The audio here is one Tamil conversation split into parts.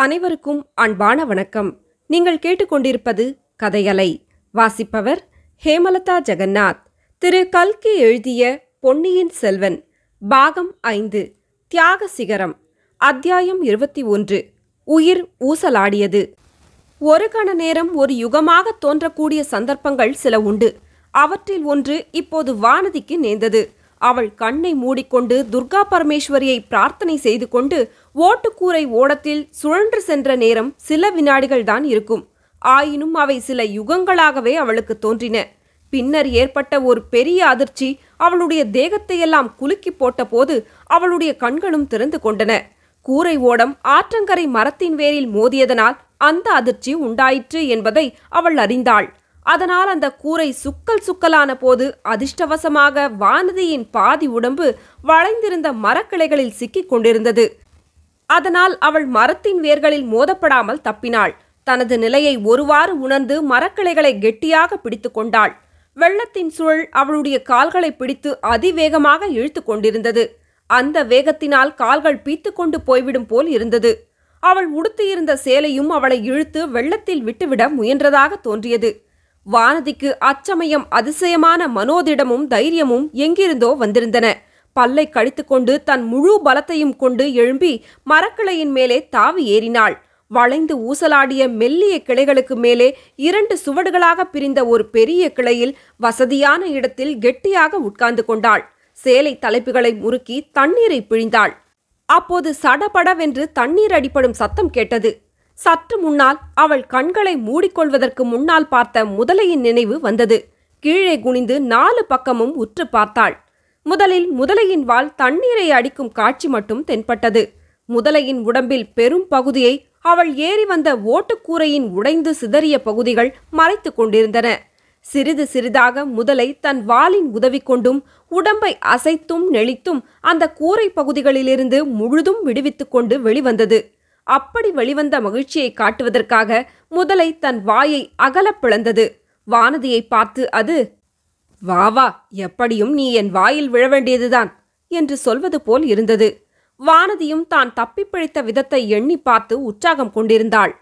அனைவருக்கும் அன்பான வணக்கம். நீங்கள் கேட்டுக்கொண்டிருப்பது கதையலை. வாசிப்பவர் ஹேமலதா ஜெகநாத். திரு. கல்கி எழுதிய பொன்னியின் செல்வன் பாகம் ஐந்து தியாக சிகரம் அத்தியாயம் இருபத்தி ஒன்று உயிர் ஊசலாடியது. ஒரு கண நேரம் ஒரு யுகமாக தோன்றக்கூடிய சந்தர்ப்பங்கள் சில உண்டு. அவற்றில் ஒன்று இப்போது வானதிக்கு நேர்ந்தது. அவள் கண்ணை மூடிக்கொண்டு துர்கா பரமேஸ்வரியை பிரார்த்தனை செய்து கொண்டு ஓட்டுக்கூரை ஓடத்தில் சுழன்று சென்ற நேரம் சில வினாடிகள் தான் இருக்கும். ஆயினும் அவை சில யுகங்களாகவே அவளுக்கு தோன்றின. பின்னர் ஏற்பட்ட ஒரு பெரிய அதிர்ச்சி அவளுடைய தேகத்தையெல்லாம் குலுக்கி போட்டபோது அவளுடைய கண்களும் திறந்து கொண்டன. கூரை ஓடம் ஆற்றங்கரை மரத்தின் வேரில் மோதியதனால் அந்த அதிர்ச்சி உண்டாயிற்று என்பதை அவள் அறிந்தாள். அதனால் அந்த கூரை சுக்கல் சுக்கலான போது அதிர்ஷ்டவசமாக வானதியின் பாதி உடம்பு வளைந்திருந்த மரக்கிளைகளில் சிக்கிக் கொண்டிருந்தது. அதனால் அவள் மரத்தின் வேர்களில் மோதப்படாமல் தப்பினாள். தனது நிலையை ஒருவாறு உணர்ந்து மரக்கிளைகளை கெட்டியாக பிடித்து கொண்டாள். வெள்ளத்தின் சுழல் அவளுடைய கால்களை பிடித்து அதிவேகமாக இழுத்து கொண்டிருந்தது. அந்த வேகத்தினால் கால்கள் பீத்து கொண்டு போய்விடும் போல் இருந்தது. அவள் உடுத்தியிருந்த சேலையும் அவளை இழுத்து வெள்ளத்தில் விட்டுவிட முயன்றதாக தோன்றியது. வானதிக்கு அச்சமயம் அதிசயமான மனோதிடமும் தைரியமும் எங்கிருந்தோ வந்திருந்தன. பல்லை கடித்துக்கொண்டு தன் முழு பலத்தையும் கொண்டு எழும்பி மரக்கிளையின் மேலே தாவி ஏறினாள். வளைந்து ஊசலாடிய மெல்லிய கிளைகளுக்கு மேலே இரண்டு சுவடுகளாக பிரிந்த ஒரு பெரிய கிளையில் வசதியான இடத்தில் கெட்டியாக உட்கார்ந்து கொண்டாள். சேலை தலைப்புகளை முறுக்கி தண்ணீரை பிழிந்தாள். அப்போது சடபடவென்று தண்ணீர் அடிப்படும் சத்தம் கேட்டது. சற்று முன்னால் அவள் கண்களை மூடிக்கொள்வதற்கு முன்னால் பார்த்த முதலையின் நினைவு வந்தது. கீழே குனிந்து நாலு பக்கமும் உற்று பார்த்தாள். முதலில் முதலையின் வால் தண்ணீரை அடிக்கும் காட்சி மட்டும் தென்பட்டது. முதலையின் உடம்பில் பெரும் பகுதியை அவள் ஏறி வந்த ஓட்டுக்கூரையின் உடைந்து சிதறிய பகுதிகள் மறைத்து கொண்டிருந்தன. சிறிது சிறிதாக முதலை தன் வாலின் உதவி கொண்டும் உடம்பை அசைத்தும் நெளித்தும் அந்த கூரை பகுதிகளிலிருந்து முழுதும் விடுவித்துக் கொண்டு வெளிவந்தது. அப்படி வெளிவந்த மகிழ்ச்சியை காட்டுவதற்காக முதலை தன் வாயை அகலப் பிளந்தது. வானதியை பார்த்து அது வா வா எப்படியும் நீ என் வாயில் விழ வேண்டியதுதான் என்று சொல்வது போல் இருந்தது. வானதியும் தான் தப்பிப் பிழைத்த விதத்தை எண்ணி பார்த்து உற்சாகம் கொண்டிருந்தாள்.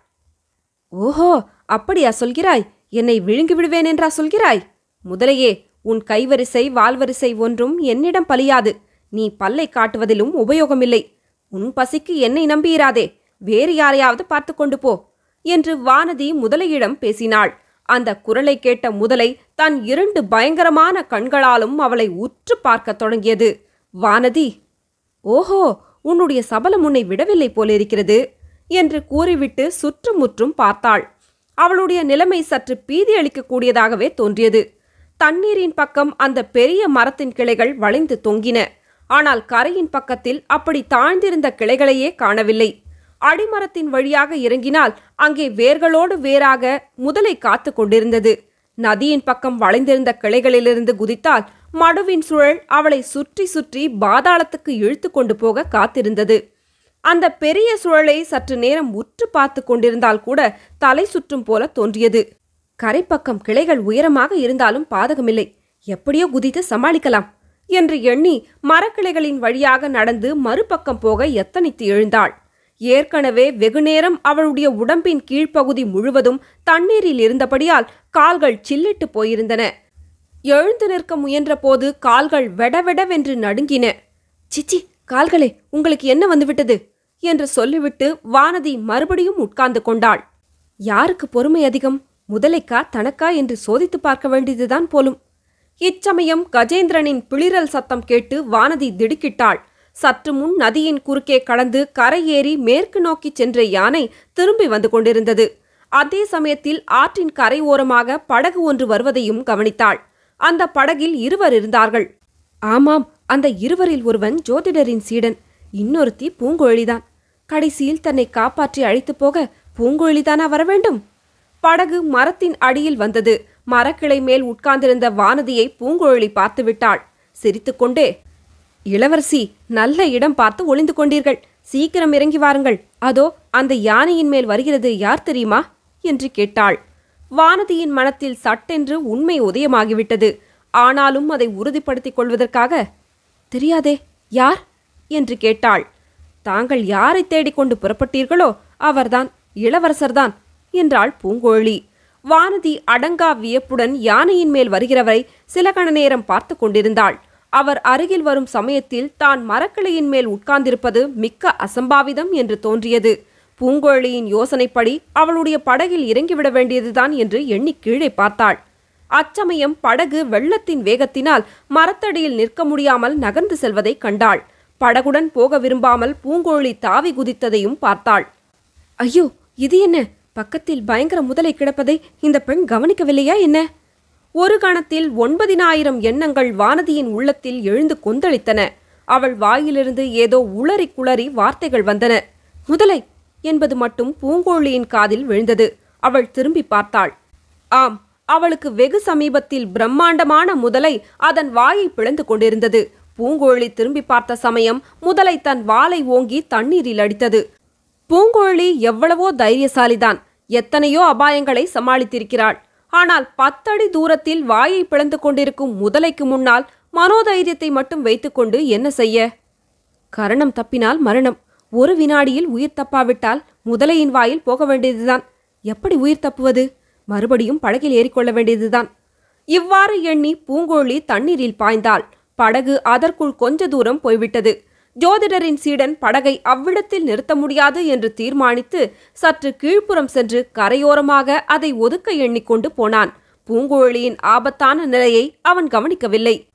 ஓஹோ அப்படியா சொல்கிறாய்? என்னை விழுங்கி விடுவேன் என்றா சொல்கிறாய்? முதலையே உன் கைவரிசை வால்வரிசை ஒன்றும் என்னிடம் பலியாது. நீ பல்லை காட்டுவதிலும் உபயோகமில்லை. உன் பசிக்கு என்னை நம்பியிராதே வேறு யாரையாவது பார்த்து கொண்டு போ என்று வானதி முதலையிடம் பேசினாள். அந்த குரலை கேட்ட முதலை தன் இரண்டு பயங்கரமான கண்களாலும் அவளை உற்று பார்க்கத் தொடங்கியது. வானதி ஓஹோ உன்னுடைய சபலம் உன்னை விடவில்லை போலிருக்கிறது என்று கூறிவிட்டு சுற்றுமுற்றும் பார்த்தாள். அவளுடைய நிலைமை சற்று பீதி அளிக்கக்கூடியதாகவே தோன்றியது. தண்ணீரின் பக்கம் அந்த பெரிய மரத்தின் கிளைகள் வளைந்து தொங்கின. ஆனால் கரையின் பக்கத்தில் அப்படி தாழ்ந்திருந்த கிளைகளையே காணவில்லை. அடிமரத்தின் வழியாக இறங்கினால் அங்கே வேர்களோடு வேறாக முதலை காத்து கொண்டிருந்தது. நதியின் பக்கம் வளைந்திருந்த கிளைகளிலிருந்து குதித்தால் மடுவின் சுழல் அவளை சுற்றி சுற்றி பாதாளத்துக்கு இழுத்து கொண்டு போக காத்திருந்தது. அந்த பெரிய சுழலை சற்று நேரம் உற்று பார்த்து கொண்டிருந்தால் கூட தலை சுற்றும் போல தோன்றியது. கரைப்பக்கம் கிளைகள் உயரமாக இருந்தாலும் பாதகமில்லை. எப்படியோ குதித்து சமாளிக்கலாம் என்று எண்ணி மரக்கிளைகளின் வழியாக நடந்து மறுபக்கம் போக எத்தனித்து எழுந்தாள். ஏற்கனவே வெகுநேரம் அவளுடைய உடம்பின் கீழ்ப்பகுதி முழுவதும் தண்ணீரில் இருந்தபடியால் கால்கள் சில்லிட்டு போயிருந்தன. எழுந்து நிற்க முயன்றபோது கால்கள் வெடவெடவென்று நடுங்கின. சிச்சி கால்களே உங்களுக்கு என்ன வந்துவிட்டது? என்று சொல்லிவிட்டு வானதி மறுபடியும் உட்கார்ந்து கொண்டாள். யாருக்கு பொறுமை அதிகம்? முதலைக்கா தனக்கா? என்று சோதித்து பார்க்க வேண்டியதுதான் போலும். இச்சமயம் கஜேந்திரனின் பிளிரல் சத்தம் கேட்டு வானதி திடுக்கிட்டாள். சற்று முன் நதியின் குறுக்கே கடந்து கரையேறி மேற்கு நோக்கிச் சென்ற யானை திரும்பி வந்து கொண்டிருந்தது. அதே சமயத்தில் ஆற்றின் கரை ஓரமாக படகு ஒன்று வருவதையும் கவனித்தாள். அந்த படகில் இருவர் இருந்தார்கள். ஆமாம் அந்த இருவரில் ஒருவன் ஜோதிடரின் சீடன். இன்னொருத்தி பூங்குழலிதான் கடைசியில் தன்னை காப்பாற்றி அழைத்துப் போக பூங்குழலிதானா வர வேண்டும்? படகு மரத்தின் அடியில் வந்தது. மரக்கிளை மேல் உட்கார்ந்திருந்த வானதியை பூங்குழலி பார்த்துவிட்டாள். சிரித்துக்கொண்டே இளவரசி நல்ல இடம் பார்த்து ஒளிந்து கொண்டீர்கள். சீக்கிரம் இறங்கி வாருங்கள். அதோ அந்த யானையின் மேல் வருகிறது யார் தெரியுமா? என்று கேட்டாள். வானதியின் மனத்தில் சட்டென்று உண்மை உதயமாகிவிட்டது. ஆனாலும் அதை உறுதிப்படுத்திக் கொள்வதற்காக தெரியாதே யார்? என்று கேட்டாள். தாங்கள் யாரை தேடிக்கொண்டு புறப்பட்டீர்களோ அவர்தான் இளவரசர்தான் என்றாள் பூங்கோழி. வானதி அடங்கா வியப்புடன் யானையின் மேல் வருகிறவரை சில கண நேரம் பார்த்து கொண்டிருந்தாள். அவர் அருகில் வரும் சமயத்தில் தான் மரக்கிளையின் மேல் உட்கார்ந்திருப்பது மிக்க அசம்பாவிதம் என்று தோன்றியது. பூங்கோழியின் யோசனைப்படி அவளுடைய படகில் இறங்கிவிட வேண்டியதுதான் என்று எண்ணி கீழே பார்த்தாள். அச்சமயம் படகு வெள்ளத்தின் வேகத்தினால் மரத்தடியில் நிற்க முடியாமல் நகர்ந்து செல்வதை கண்டாள். படகுடன் போக விரும்பாமல் பூங்கோழி தாவி குதித்ததையும் பார்த்தாள். ஐயோ இது என்ன? பக்கத்தில் பயங்கர முதலை கிடப்பதை இந்த பெண் கவனிக்கவில்லையா என்ன? ஒரு கணத்தில் ஒன்பதினாயிரம் எண்ணங்கள் வானதியின் உள்ளத்தில் எழுந்து கொந்தளித்தன. அவள் வாயிலிருந்து ஏதோ உளறி குளறி வார்த்தைகள் வந்தன. முதலை! என்பது மட்டும் பூங்கோழியின் காதில் விழுந்தது. அவள் திரும்பி பார்த்தாள். ஆம் அவளுக்கு வெகு சமீபத்தில் பிரம்மாண்டமான முதலை அதன் வாயை பிளந்து கொண்டிருந்தது. பூங்கோழி திரும்பி பார்த்த சமயம் முதலை தன் வாளை ஓங்கி தண்ணீரில் அடித்தது. பூங்கோழி எவ்வளவோ தைரியசாலிதான். எத்தனையோ அபாயங்களை சமாளித்திருக்கிறாள். ஆனால் பத்தடி தூரத்தில் வாயை பிளந்து கொண்டிருக்கும் முதலைக்கு முன்னால் மனோதைரியத்தை மட்டும் வைத்துக்கொண்டு என்ன செய்ய? கரணம் தப்பினால் மரணம். ஒரு வினாடியில் உயிர் தப்பாவிட்டால் முதலையின் வாயில் போக வேண்டியதுதான். எப்படி உயிர் தப்புவது? மறுபடியும் படகில் ஏறிக்கொள்ள வேண்டியதுதான். இவ்வாறு எண்ணி பூங்கோழி தண்ணீரில் பாய்ந்தாள். படகு அதற்குள் கொஞ்ச தூரம் போய்விட்டது. ஜோதிடரின் சீடன் படகை அவ்விடத்தில் நிறுத்த முடியாது என்று தீர்மானித்து சற்று கீழ்ப்புறம் சென்று கரையோரமாக அதை ஒதுக்க எண்ணிக்கொண்டு போனான். பூங்கோழியின் ஆபத்தான நிலையை அவன் கவனிக்கவில்லை.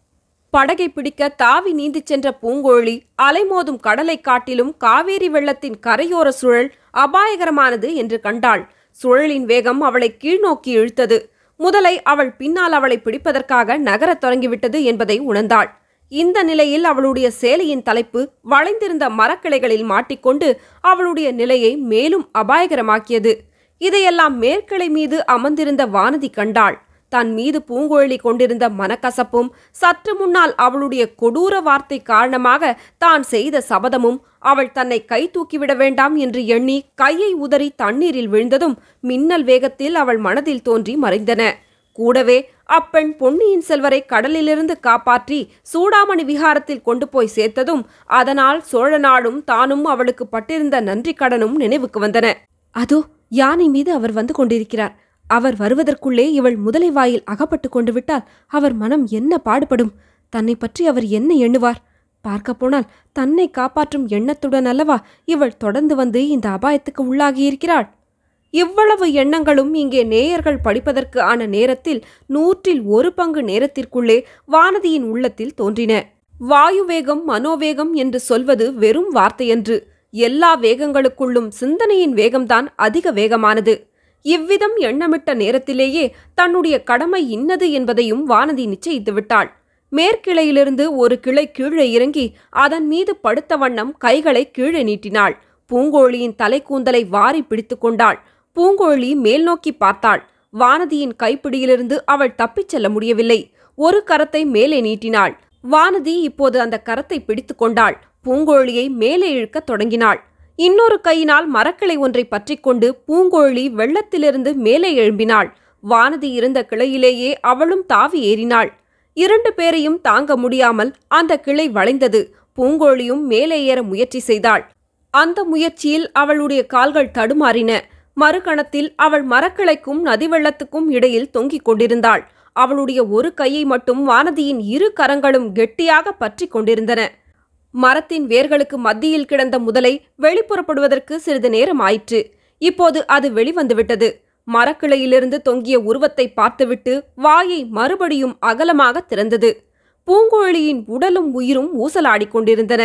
படகை பிடிக்க தாவி நீந்திச் சென்ற பூங்கோழி அலைமோதும் கடலைக் காட்டிலும் காவேரி வெள்ளத்தின் கரையோர சுழல் அபாயகரமானது என்று கண்டாள். சுழலின் வேகம் அவளை கீழ்நோக்கி இழுத்தது. முதலை அவள் பின்னால் அவளை பிடிப்பதற்காக நகரத் தொடங்கிவிட்டது என்பதை உணர்ந்தாள். இந்த நிலையில் அவளுடைய சேலையின் தலைப்பு வளைந்திருந்த மரக்கிளைகளில் மாட்டிக்கொண்டு அவளுடைய நிலையை மேலும் அபாயகரமாக்கியது. இதையெல்லாம் மேற்கிளை மீது அமர்ந்திருந்த வானதி கண்டாள். தன் மீது பூங்குழலி கொண்டிருந்த மனக்கசப்பும் சற்று முன்னால் அவளுடைய கொடூர வார்த்தை காரணமாக தான் செய்த சபதமும் அவள் தன்னை கை தூக்கிவிட வேண்டாம் என்று எண்ணி கையை உதறி தண்ணீரில் விழுந்ததும் மின்னல் வேகத்தில் அவள் மனதில் தோன்றி மறைந்தன. கூடவே அப்பெண் பொன்னியின் செல்வரை கடலிலிருந்து காப்பாற்றி சூடாமணி விகாரத்தில் கொண்டு போய் சேர்த்ததும் அதனால் சோழ நாடும் தானும் அவளுக்கு பட்டிருந்த நன்றி கடனும் நினைவுக்கு வந்தன. அதோ யானை மீது அவர் வந்து கொண்டிருக்கிறார். அவர் வருவதற்குள்ளே இவள் முதலை வாயில் அகப்பட்டு கொண்டு விட்டால் அவர் மனம் என்ன பாடுபடும்? தன்னை பற்றி அவர் என்ன எண்ணுவார்? பார்க்கப் போனால் தன்னை காப்பாற்றும் எண்ணத்துடன் அல்லவா இவள் தொடர்ந்து வந்து இந்த அபாயத்துக்கு உள்ளாகியிருக்கிறாள்? இவ்வளவு எண்ணங்களும் இங்கே நேயர்கள் படிப்பதற்கு ஆன நேரத்தில் நூற்றில் ஒரு பங்கு நேரத்திற்குள்ளே வானதியின் உள்ளத்தில் தோன்றின. வாயுவேகம் மனோவேகம் என்று சொல்வது வெறும் வார்த்தையன்று. எல்லா வேகங்களுக்குள்ளும் சிந்தனையின் வேகம்தான் அதிக வேகமானது. இவ்விதம் எண்ணமிட்ட நேரத்திலேயே தன்னுடைய கடமை இன்னது என்பதையும் வானதி நிச்சயித்து விட்டாள் மேற்கிளையிலிருந்து ஒரு கிளை கீழே இறங்கி அதன் மீது படுத்த வண்ணம் கைகளை கீழே நீட்டினாள். பூங்கோழியின் தலைக்கூந்தலை வாரி பிடித்து கொண்டாள். பூங்கோழி மேல் நோக்கி பார்த்தாள். வானதியின் கைப்பிடியிலிருந்து அவள் தப்பிச் செல்ல முடியவில்லை. ஒரு கரத்தை மேலே நீட்டினாள். வானதி இப்போது அந்த கரத்தை பிடித்து கொண்டாள். பூங்கோழியை மேலே இழுக்கத் தொடங்கினாள். இன்னொரு கையினால் மரக்கிளை ஒன்றை பற்றிக்கொண்டு பூங்கோழி வெள்ளத்திலிருந்து மேலே எழும்பினாள். வானதி இருந்த கிளையிலேயே அவளும் தாவி ஏறினாள். இரண்டு பேரையும் தாங்க முடியாமல் அந்த கிளை வளைந்தது. பூங்கோழியும் மேலே ஏற முயற்சி செய்தாள். அந்த முயற்சியில் அவளுடைய கால்கள் தடுமாறின. மறுகணத்தில் அவள் மரக்கிளைக்கும் நதி வெள்ளத்துக்கும் இடையில் தொங்கிக் கொண்டிருந்தாள். அவளுடைய ஒரு கையை மட்டும் வானதியின் இரு கரங்களும் கெட்டியாக பற்றி கொண்டிருந்தன. மரத்தின் வேர்களுக்கு மத்தியில் கிடந்த முதலை வெளிப்புறப்படுவதற்கு சிறிது நேரம் ஆயிற்று. இப்போது அது வெளிவந்துவிட்டது. மரக்கிளையிலிருந்து தொங்கிய உருவத்தை பார்த்துவிட்டு வாயை மறுபடியும் அகலமாக திறந்தது. பூங்கோழியின் உடலும் உயிரும் ஊசலாடிக் கொண்டிருந்தன.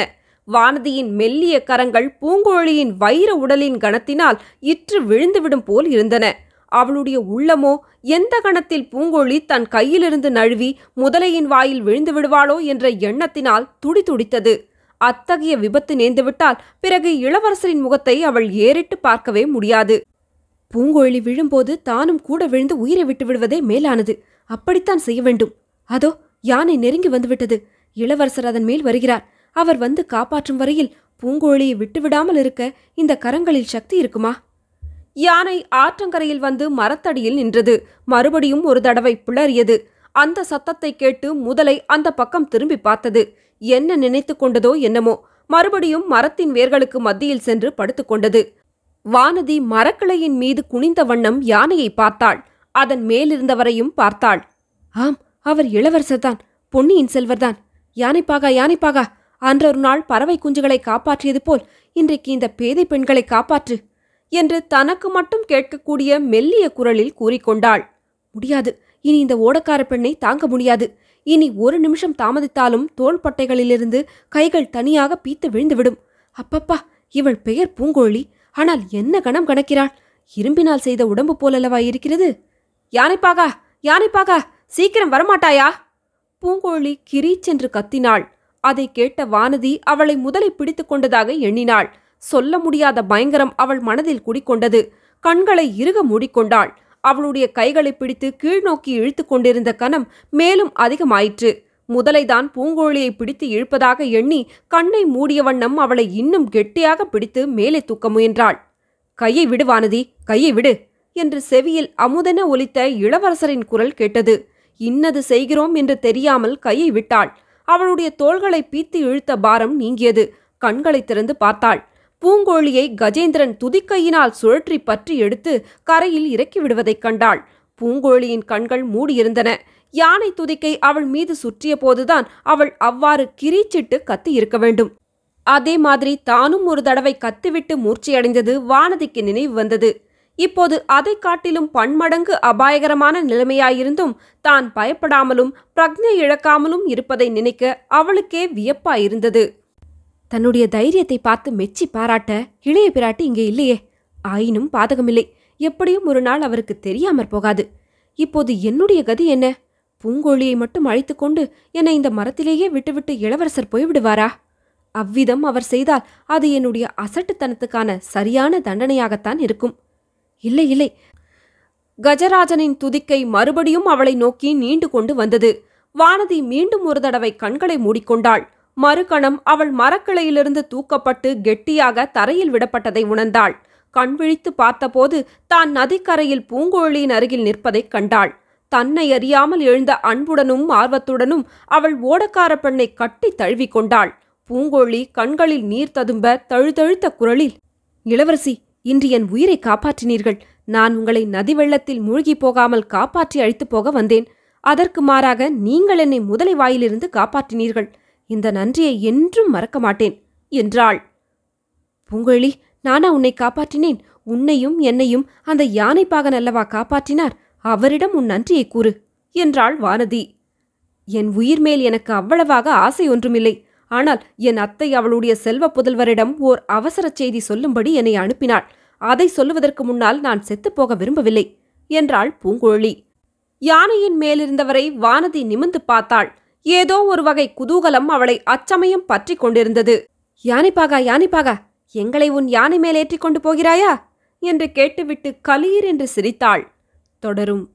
வானதியின் மெல்லிய கரங்கள் பூங்கோழியின் வைர உடலின் கணத்தினால் இற்று விழுந்துவிடும் போல் இருந்தன. அவளுடைய உள்ளமோ எந்த கணத்தில் பூங்கோழி தன் கையிலிருந்து நழுவி முதலையின் வாயில் விழுந்து விடுவாளோ என்ற எண்ணத்தினால் துடிதுடித்தது அத்தகைய விபத்து நேர்ந்துவிட்டால் பிறகு இளவரசரின் முகத்தை அவள் ஏறிட்டு பார்க்கவே முடியாது. பூங்கோழி விழும்போது தானும் கூட விழுந்து உயிரை விட்டு விடுவதே மேலானது. அப்படித்தான் செய்ய வேண்டும். அதோ யானை நெருங்கி வந்துவிட்டது. இளவரசர் அதன் மேல் வருகிறார். அவர் வந்து காப்பாற்றும் வரையில் பூங்கோழியை விட்டுவிடாமல் இருக்க இந்த கரங்களில் சக்தி இருக்குமா? யானை ஆற்றங்கரையில் வந்து மரத்தடியில் நின்றது. மறுபடியும் ஒரு தடவை பிளறியது. அந்த சத்தத்தை கேட்டு முதலை அந்த பக்கம் திரும்பி பார்த்தது. என்ன நினைத்து கொண்டதோ என்னமோ. மறுபடியும் மரத்தின் வேர்களுக்கு மத்தியில் சென்று படுத்துக்கொண்டது வானதி மரக்கிளையின் மீது குனிந்த வண்ணம் யானையை பார்த்தாள். அதன் மேலிருந்தவரையும் பார்த்தாள். ஆம் அவர் இளவரசர்தான் பொன்னியின் செல்வர்தான். யானைப்பாகா யானைப்பாகா? அன்றொரு நாள் பறவை குஞ்சுகளை காப்பாற்றியது போல் இன்றைக்கு இந்த பேதை பெண்களை காப்பாற்று என்று தனக்கு மட்டும் கேட்கக்கூடிய மெல்லிய குரலில் கூறிக்கொண்டாள். முடியாது. இனி இந்த ஓடக்கார பெண்ணை தாங்க முடியாது. இனி ஒரு நிமிஷம் தாமதித்தாலும் தோள்பட்டைகளிலிருந்து கைகள் தனியாக பீத்து விழுந்துவிடும். அப்பப்பா இவள் பெயர் பூங்கோழி. ஆனால் என்ன கணம் கணக்கிறாள்? இரும்பினால் செய்த உடம்பு போலல்லவா இருக்கிறது? யானைப்பாகா யானைப்பாகா சீக்கிரம் வரமாட்டாயா? பூங்கோழி கிரீச்சென்று கத்தினாள். அதை கேட்ட வானதி அவளை முதலை பிடித்துக் கொண்டதாக எண்ணினாள். சொல்ல முடியாத பயங்கரம் அவள் மனதில் குடிக்கொண்டது கண்களை இறுக மூடிக்கொண்டாள். அவளுடைய கைகளை பிடித்து கீழ்நோக்கி இழுத்து கொண்டிருந்த கணம் மேலும் அதிகமாயிற்று. முதலைதான் பூங்கோழியை பிடித்து இழுப்பதாக எண்ணி கண்ணை மூடிய வண்ணம் அவளை இன்னும் கெட்டியாக பிடித்து மேலே தூக்க முயன்றாள். கையை விடு வானதி கையை விடு என்று செவியில் அமுதென ஒலித்த இளவரசரின் குரல் கேட்டது. இன்னது செய்கிறோம் என்று தெரியாமல் கையை விட்டாள். அவளுடைய தோள்களை பீத்து இழுத்த பாரம் நீங்கியது. கண்களை திறந்து பார்த்தாள். பூங்கோழியை கஜேந்திரன் துதிக்கையினால் சுழற்றி பற்றி எடுத்து கரையில் இறக்கி விடுவதைக் கண்டாள். பூங்கோழியின் கண்கள் மூடியிருந்தன. யானை துதிக்கை அவள் மீது சுற்றிய போதுதான் அவள் அவ்வாறு கிரீச்சிட்டு கத்தி இருக்க வேண்டும். அதே மாதிரி தானும் ஒரு தடவை கத்திவிட்டு மூர்ச்சியடைந்தது வானதிக்கு நினைவு வந்தது. இப்போது அதைக் காட்டிலும் பன்மடங்கு அபாயகரமான நிலைமையாயிருந்தும் தான் பயப்படாமலும் பிரக்ஞை இழக்காமலும் இருப்பதை நினைக்க அவளுக்கே வியப்பாயிருந்தது. தன்னுடைய தைரியத்தை பார்த்து மெச்சி பாராட்ட இளைய பிராட்டி இங்கே இல்லையே. ஆயினும் பாதகமில்லை. எப்படியும் ஒரு நாள் அவருக்கு தெரியாமற் போகாது. இப்போது என்னுடைய கதி என்ன? பூங்கோழியை மட்டும் அழைத்துக்கொண்டு என்னை இந்த மரத்திலேயே விட்டுவிட்டு இளவரசர் போய்விடுவாரா? அவ்விதம் அவர் செய்தால் அது என்னுடைய அசட்டுத்தனத்துக்கான சரியான தண்டனையாகத்தான் இருக்கும். இல்லை இல்லை. கஜராஜனின் துதிக்கை மறுபடியும் அவளை நோக்கி நீண்டு கொண்டு வந்தது. வானதி மீண்டும் ஒரு தடவை கண்களை மூடிக்கொண்டாள். மறுகணம் அவள் மரக்கிளையிலிருந்து தூக்கப்பட்டு கெட்டியாக தரையில் விடப்பட்டதை உணர்ந்தாள். கண் விழித்து பார்த்தபோது தான் நதிக்கரையில் பூங்கோழியின் அருகில் நிற்பதைக் கண்டாள். தன்னை அறியாமல் எழுந்த அன்புடனும் ஆர்வத்துடனும் அவள் ஓடக்கார பெண்ணை கட்டி தழுவிக்கொண்டாள் பூங்கோழி கண்களில் நீர் ததும்ப தழுதழுத்த குரலில் இளவரசி இன்று என் உயிரை காப்பாற்றினீர்கள். நான் உங்களை நதி வெள்ளத்தில் மூழ்கிப் போகாமல் காப்பாற்றி அழைத்துப் போக வந்தேன். அதற்கு மாறாக நீங்கள் என்னை முதலை வாயிலிருந்து காப்பாற்றினீர்கள். இந்த நன்றியை என்றும் மறக்க மாட்டேன் என்றாள். பூங்குழி நானா உன்னை காப்பாற்றினேன்? உன்னையும் என்னையும் அந்த யானைப்பாகன் அல்லவா காப்பாற்றினார்? அவரிடம் உன் நன்றியை கூறு என்றாள் வானதி. என் உயிர் மேல் எனக்கு அவ்வளவாக ஆசை ஒன்றுமில்லை. ஆனால் என் அத்தை அவளுடைய செல்வ புதல்வரிடம் ஓர் அவசரச் செய்தி சொல்லும்படி என்னை அனுப்பினாள். அதை சொல்லுவதற்கு முன்னால் நான் செத்துப்போக விரும்பவில்லை என்றாள் பூங்குழலி. யானையின் மேலிருந்தவரை வானதி நிமிந்து பார்த்தாள். ஏதோ ஒரு வகை குதூகலம் அவளை அச்சமயம் பற்றி கொண்டிருந்தது. யானைப்பாகா யானைப்பாகா எங்களை உன் யானை மேலேற்றி ஏற்றிக் கொண்டு போகிறாயா? என்று கேட்டுவிட்டு கலீர் என்று சிரித்தாள். தொடரும்.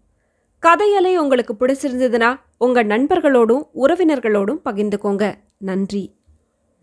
கதையலை உங்களுக்கு பிடிச்சிருந்ததுன்னா உங்க நண்பர்களோடும் உறவினர்களோடும் பகிர்ந்துக்கோங்க. நன்றி.